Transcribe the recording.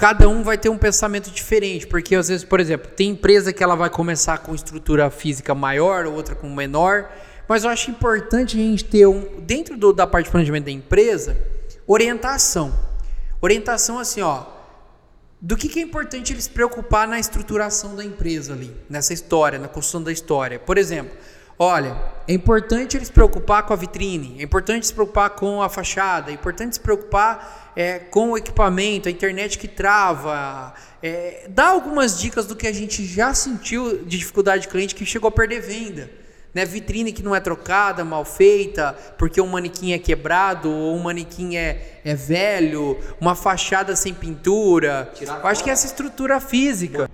cada um vai ter um pensamento diferente, porque às vezes, por exemplo, tem empresa que ela vai começar com estrutura física maior, outra com menor, mas eu acho importante a gente ter um dentro do, da parte de planejamento da empresa, orientação. Orientação assim, ó, do que, que é importante eles se preocupar na estruturação da empresa ali, nessa história, na construção da história. Por exemplo, olha, é importante eles se preocupar com a vitrine, é importante se preocupar com a fachada, é importante se preocupar é, com o equipamento, a internet que trava. É, dá algumas dicas do que a gente já sentiu de dificuldade de cliente que chegou a perder venda né? Vitrine que não é trocada, mal feita, porque um manequim é quebrado, ou um manequim é, é velho, uma fachada sem pintura. Eu acho que é essa estrutura física.